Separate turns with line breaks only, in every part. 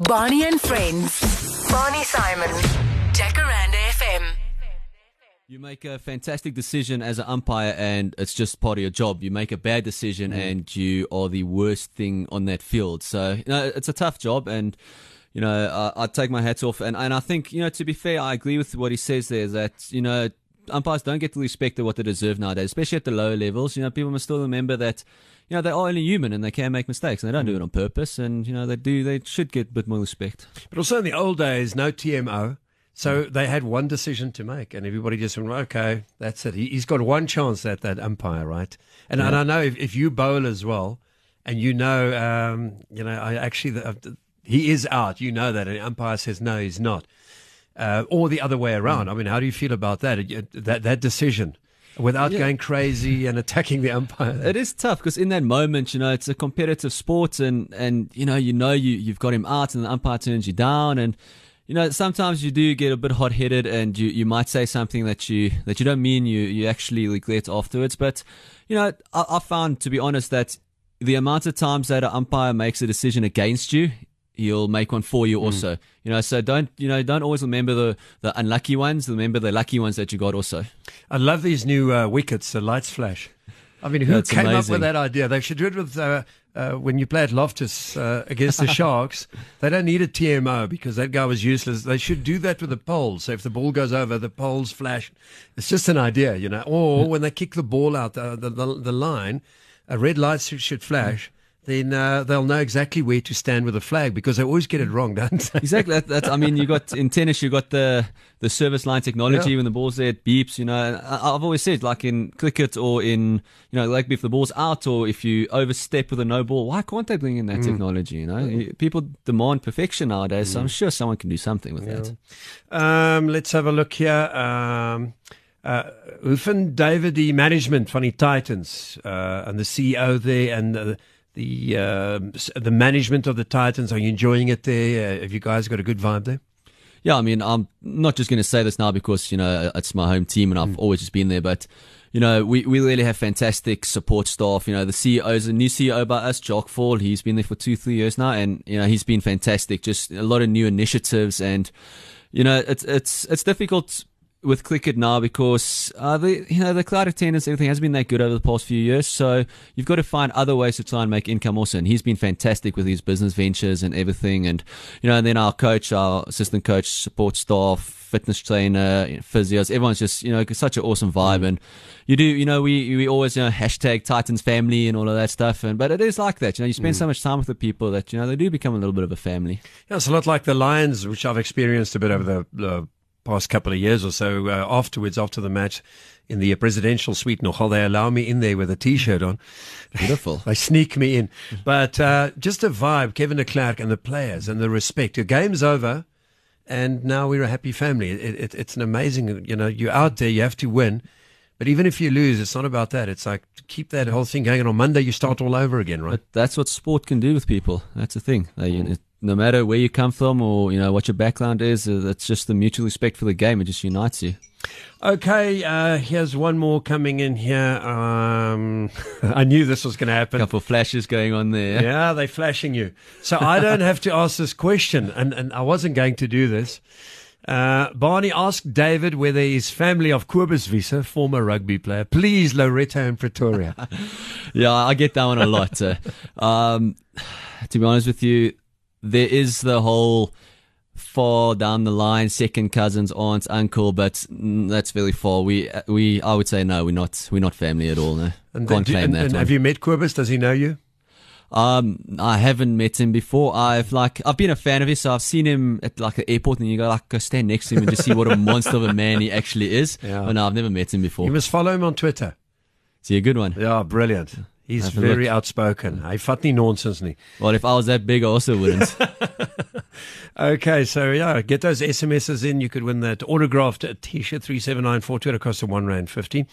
Barney and Friends. Barney Simon. Jacaranda FM.
You make a fantastic decision as an umpire, and it's just part of your job. You make a bad decision, and you are the worst thing on that field. So, you know, it's a tough job, and you know, I, I take my hats off. And, and I think, you know, to be fair, I agree with what he says there. That you know, umpires don't get the respect of what they deserve nowadays, especially at the lower levels. You know, people must still remember that. You know, they're only human and they can make mistakes and they don't do mm. it on purpose. And, you know, they do, they should get a bit more respect.
But also in the old days, no TMO. So mm. they had one decision to make, and everybody just went, okay, that's it. He, he's got one chance at that umpire, right? And, and I know if, if you bowl as well, and you know, um, you know, I actually, the, uh, he is out. You know that, and the umpire says no, he's not, uh, or the other way around. I mean, how do you feel about that? That that decision, without
Yeah.
going crazy and attacking the umpire.
It is tough because in that moment, you know, it's a competitive sport, and and you know, you know, you you've got him out, and the umpire turns you down, and you know, sometimes you do get a bit hot headed, and you, you might say something that you that you don't mean, you you actually regret afterwards. But you know, I, I found to be honest that the amount of times that an umpire makes a decision against you. He'll make one for you also, you know. So don't, you know, don't always remember the, the unlucky ones. Remember the lucky ones that you got also.
I love these new uh, wickets, the lights flash. I mean, who
That's
came up with that idea? They should do it with uh, uh, when you play at Loftus uh, against the Sharks. They don't need a TMO because that guy was useless. They should do that with the poles. So if the ball goes over, the poles flash. It's just an idea, you know. Or when they kick the ball out the the, the, the line, a red light should, should flash. Then uh, they'll know exactly where to stand with the flag because they always get it wrong, don't they?
Exactly. That, that's, I mean, you got in tennis, you got the the service line technology
Yeah.
when the ball's there, it beeps. You know, I- I've always said, like in cricket or in you know, like if the ball's out or if you overstep with a no ball, why can't they bring in that technology? You know, people demand perfection nowadays, so I'm sure someone can do something with that.
Um, let's have a look here. Um, uh, David die management van die Titans uh, and the CEO there and the the, s- the management of the Titans? Are you enjoying it there? Uh, have you guys got a good vibe there?
Yeah, I mean, I'm not just going to say this now because, you know, it's my home team and I've always just been there, but, you know, we, we really have fantastic support staff. You know, the CEO is a new CEO by us, Jacques Faul. He's been there for two, three years now and, you know, he's been fantastic. Just a lot of new initiatives and, you know, it's, it's, it's difficult with cricket now because uh, the you know the cloud attendance everything has been that good over the past few years. So you've got to find other ways to try and make income also. And he's been fantastic with his business ventures and everything. And you know, and then our coach, our assistant coach, support staff, fitness trainer, you know, physios, everyone's just you know such an awesome vibe. And you do you know we we always you know hashtag Titans family and all of that stuff. And but it is like that. You know, you spend so much time with the people that you know they do become a little bit of a family.
Yeah, it's a lot like the Lions, which I've experienced a bit over the, the past couple of years or so. Uh, afterwards, after the match in the presidential suite, nogal, they allow me in there with a t-shirt on.
Beautiful.
They sneak me in. But uh, just a vibe, Kevin de Klerk and the players and the respect. Your game's over, and now we're a happy family. It, it, it's an amazing, you know, you're out there, you have to win. But even if you lose, it's not about that. It's like keep that whole thing going. And on Monday, you start all over again, right?
But that's what sport can do with people. That's the thing. They, know, no matter where you come from or you know what your background is, uh, it's just the mutual respect for the game. It just unites you.
Okay, uh, here's one more coming in here. Um, I knew this was going to happen.
A couple of flashes going on there.
Yeah, they're flashing you. So I don't have to ask this question, and, and I wasn't going to do this. Uh, Barney asked David whether his family of Kobus Wiese, former rugby player, please Loretta and Pretoria.
Yeah, I get that one a lot. uh, um, to be honest with you, there is the whole far down the line, second cousins, aunts, uncle, but that's really far. We, uh, we, I would say no, we're not, we're not family at all. No,
And,
can't claim
and-
that.
and have you met Kobus? Does he know you?
Um, I haven't met him before. I've like I've been a fan of his, so I've seen him at like the airport, and you go like go stand next to him and just see what a monster of a man he actually is.
Yeah.
But no, I've never met him before.
You must follow him on Twitter.
See a good one?
Yeah, brilliant. He's very outspoken. Hy vat nie nonsens nie.
Well, if I was that big, I also wouldn't.
Okay, so yeah, get those SMSs in. You could win that autographed T-shirt three seven nine four two. It costs a one rand fifty.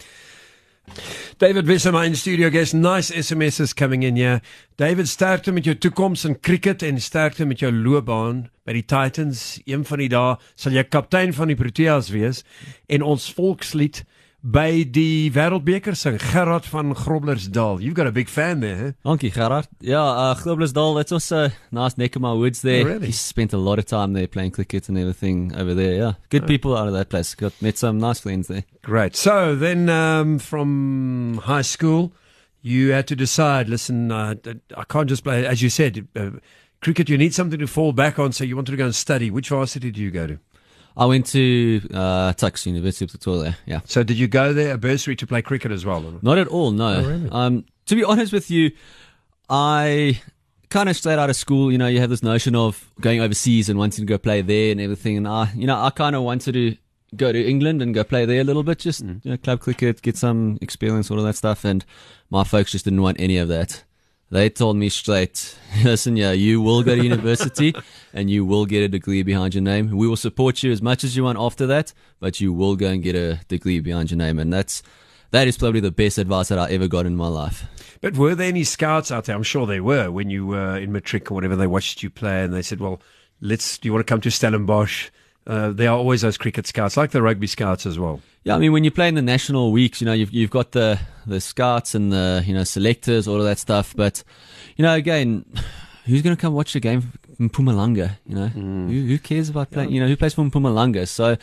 David Visser, my in studio guest. Nice SMSs coming in here. David, sterkte met jou toekoms in cricket en sterkte met jou loopbaan by die Titans. Een van die dae sal jy kaptein van die Proteas wees en ons volkslied by die Wêreldbeker sing, Gerard van Groblersdal. You've got a big fan there, huh?
Dankie, Gerard. Yeah, uh, Groblersdal, it's also nice neck of my woods there.
Oh, really?
He spent a lot of time there playing cricket and everything over there. Yeah, good people out of that place. Got met some nice friends there.
Great. So then um, from high school, you had to decide, listen, uh, I can't just play, as you said, uh, cricket, you need something to fall back on, so you wanted to go and study. Which varsity did you go to?
I went to uh, Tuks University of Pretoria. Yeah.
So did you go there, a bursary to play cricket as well? not?
At all, no.
Oh, really?
Um, to be honest with you, I kind of straight out of school, you know, you have this notion of going overseas and wanting to go play there and everything. And I, you know, I kind of wanted to go to England and go play there a little bit, just,
Mm.
you know, club cricket, get some experience, all of that stuff. And my folks just didn't want any of that. They told me straight, listen, yeah, you will go to university and you will get a degree behind your name. We will support you as much as you want after that, but you will go and get a degree behind your name. And that's, that is probably the best advice that I ever got in my life.
But were there any scouts out there? I'm sure there were when you were in matric or whatever. They watched you play and they said, "Well, let's. Do you want to come to Stellenbosch?" Uh, there are always those cricket scouts, like the rugby scouts as well.
Yeah, I mean, when you play in the national weeks, you know, you've you've got the the scouts and the you know selectors, all of that stuff. But you know, again, who's going to come watch the game in Mpumalanga? You know, who, who cares about playing? You know, who plays for Mpumalanga? So,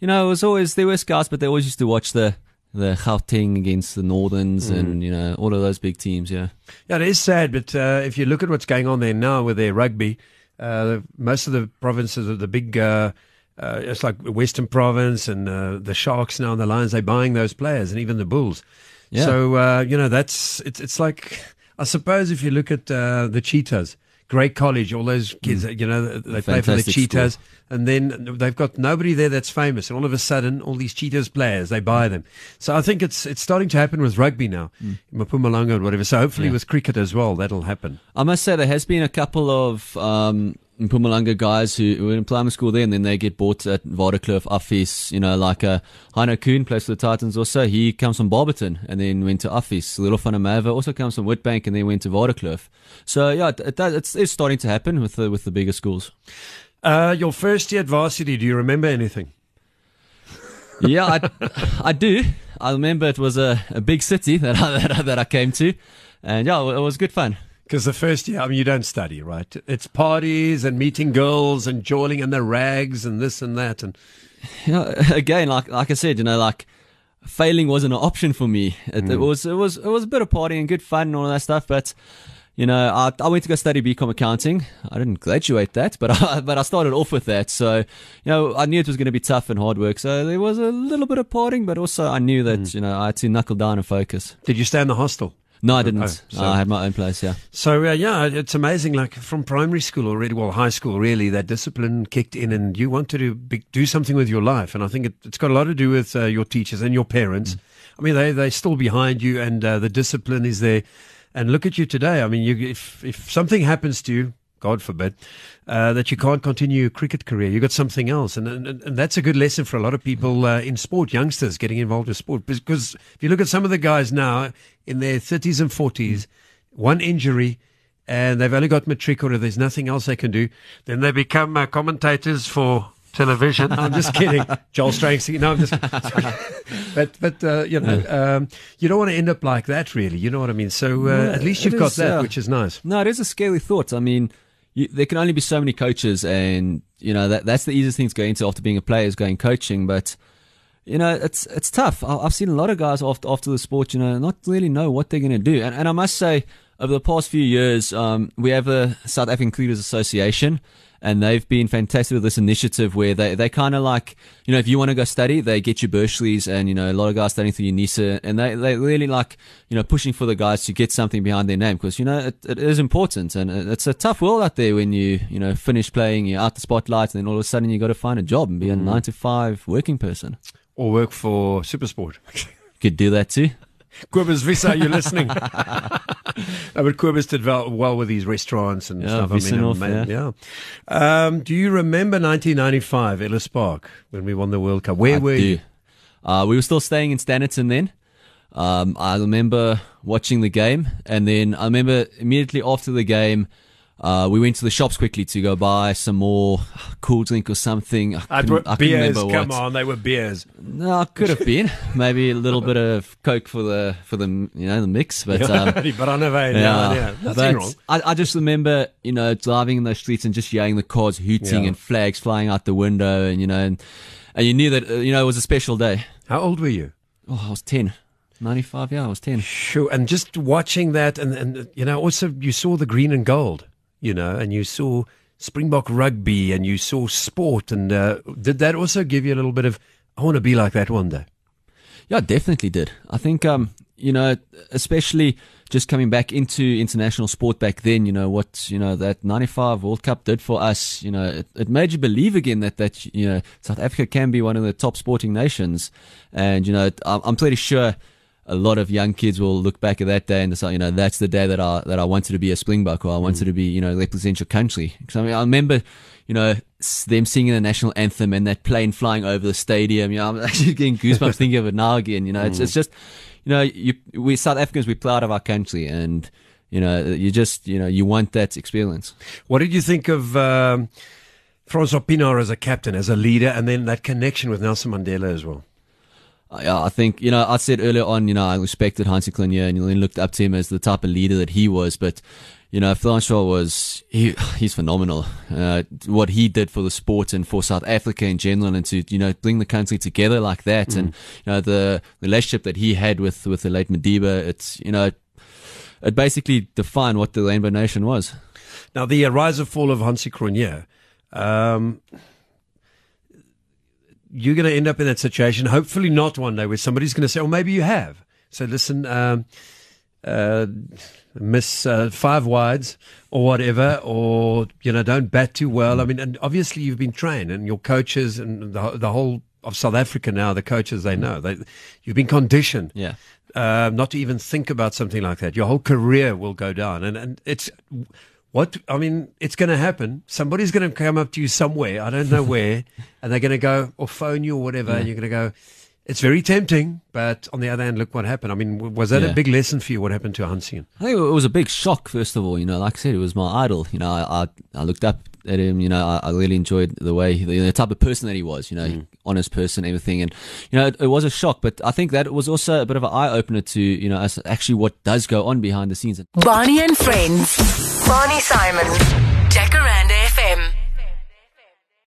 you know, it was always there were scouts, but they always used to watch the the Gauteng against the Northerns and you know all of those big teams. Yeah.
Yeah, it is sad, but uh, if you look at what's going on there now with their rugby, uh, most of the provinces of the big, uh, uh, it's like Western Province and uh, the Sharks now and the Lions, they're buying those players and even the Bulls.
Yeah.
So uh, you know that's it's it's like I suppose if you look at uh, the Cheetahs, Grey College, all those kids, you know, they play for the Cheetahs,
school.
and then they've got nobody there that's famous, and all of a sudden, all these Cheetahs players they buy them. So I think it's it's starting to happen with rugby now, mm. Mpumalanga or whatever. So hopefully
Yeah.
with cricket as well, that'll happen.
I must say there has been a couple of um, Mpumalanga guys who, were in primary school there, and then they get bought at Waterkloof, Affies. You know, like uh, Heino Kuhn plays for the Titans. Also, he comes from Barberton and then went to van der Merwe also comes from Witbank and then went to Waterkloof. So yeah, it, it it's, it's starting to happen with the with the bigger schools.
Uh, your first year at varsity, do you remember anything?
Yeah, I, I do. I remember it was a, a big city that I, that I, that I came to, and yeah, it was good fun.
Because the first year, I mean, you don't study, right? It's parties and meeting girls and joining in the rags and this and that. And
you know, again, like like I said, you know, like failing wasn't an option for me. It, it mm. was it was it was a bit of partying and good fun and all that stuff, but. You know, I, I went to go study BCom accounting. I didn't graduate that, but I, but I started off with that. So, you know, I knew it was going to be tough and hard work. So there was a little bit of partying, but also I knew that, mm. you know, I had to knuckle down and focus.
did you stay in the hostel?
No, I didn't.
Oh, so-
I had my own place, yeah.
So uh, yeah, it's amazing. Like from primary school already, well, high school really, that discipline kicked in, and you wanted to be, do something with your life. And I think it, it's got a lot to do with uh, your teachers and your parents. I mean, they they still behind you, and uh, the discipline is there. And look at you today. I mean, you, if if something happens to you, God forbid, uh, that you can't continue your cricket career, You've got something else, and and, and that's a good lesson for a lot of people uh, in sport, youngsters getting involved with sport. Because if you look at some of the guys now in their thirties and forties, one injury and they've only got matric or there's nothing else they can do, then they become uh, commentators for television. I'm just kidding. Joel Stransky. No, I'm just. but but uh, you know, um, you don't want to end up like that, really. You know what I mean? So uh, at least you've got
is,
that,
yeah.
which is nice.
No, it is a scary thought. I mean, you, there can only be so many coaches, and you know that that's the easiest thing to go into after being a player is going coaching. But you know, it's it's tough. I- I've seen a lot of guys after after the sport, you know, not really know what they're going to do. And and I must say, over the past few years, um, we have the South African Cricketers Association. And they've been fantastic with this initiative where they, they kind of like, you know, if you want to go study, they get you bursaries and, you know, a lot of guys studying through UNISA and they, they really like, you know, pushing for the guys to get something behind their name because, you know, it, it is important and it's a tough world out there when you, you know, finish playing, you're out the spotlight and then all of a sudden you got to find a job and be a mm-hmm. nine to five working person.
Or work for Supersport.
Could do that too.
Kobus Wiese, you're listening? but Kobus did well, well with these restaurants and
Yeah,
stuff. I mean,
Wiesenhof,
man, yeah. Um, do you remember 1995, Ellis Park, when we won the World Cup? Where
I
were
do.
you?
Uh, we were still staying in Standerton then. Um, I remember watching the game, and then I remember immediately after the game, uh, we went to the shops quickly to go buy some more cool drink or something. I
I'd
couldn't, I
beers,
remember
come on, they were beers.
No, could have been maybe a little bit of coke for the for the you know the mix, but um,
but I never yeah, yeah. Nothing wrong.
I, I just remember, you know, driving in those streets and just yelling the cars hooting
Yeah.
and flags flying out the window, and you know, and, and you knew that uh, you know it was a special day.
How old were you?
Oh, I was 10. 95, yeah, I was 10.
Sure. And just watching that, and, and you know, also you saw the green and gold, you know, and you saw Springbok rugby and you saw sport. And uh, did that also give you a little bit of, I want to be like that one day?
Yeah, definitely did. I think, um, you know, especially just coming back into international sport back then, you know, what, you know, that 95 World Cup did for us, you know, it, it made you believe again that, that, you know, South Africa can be one of the top sporting nations. And, you know, I'm, I'm pretty sure a lot of young kids will look back at that day and decide, you know, that's the day that I, that I wanted to be a Springbok or I wanted to be, you know, represent your country. Because I mean, I remember, you know, them singing the national anthem and that plane flying over the stadium. You know, I'm actually getting goosebumps thinking of it now again. You know, it's, it's just, you know, you, we South Africans, we're proud of our country and, you know, you just, you know, you want that experience.
What did you think of um, Francois Pienaar as a captain, as a leader, and then that connection with Nelson Mandela as well?
Uh, Yeah, I think, you know, I said earlier on, you know, I respected Hansie Cronje and you looked up to him as the type of leader that he was. But, you know, Francois was, he, he's phenomenal. Uh, what he did for the sport and for South Africa in general and to, you know, bring the country together like that. And, you know, the relationship that he had with, with the late Madiba, it's, you know, it basically defined what the Rainbow Nation was.
Now, the uh, rise and fall of Hansie Cronje, um, you're going to end up in that situation. Hopefully, not one day where somebody's going to say, "Well, maybe you have." So, listen, um, uh, miss uh, five wides or whatever, or you know, don't bat too well. I mean, and obviously, you've been trained, and your coaches and the, the whole of South Africa now, the coaches they know, they, you've been conditioned
Yeah.
uh, not to even think about something like that. Your whole career will go down, and and it's what I mean. It's going to happen. Somebody's going to come up to you somewhere. I don't know where, and they're going to go or phone you or whatever, and you're going to go. It's very tempting, but on the other hand, look what happened. I mean, was that a big lesson for you? What happened to Hansian?
I think it was a big shock, first of all. You know, like I said, it was my idol. You know, I I, I looked up at him. You know, I, I really enjoyed the way, the, the type of person that he was. You know, mm. honest person, everything. And you know, it, it was a shock, but I think that it was also a bit of an eye opener to you know, us actually what does go on behind the scenes.
Barney and Friends. Barney Simon.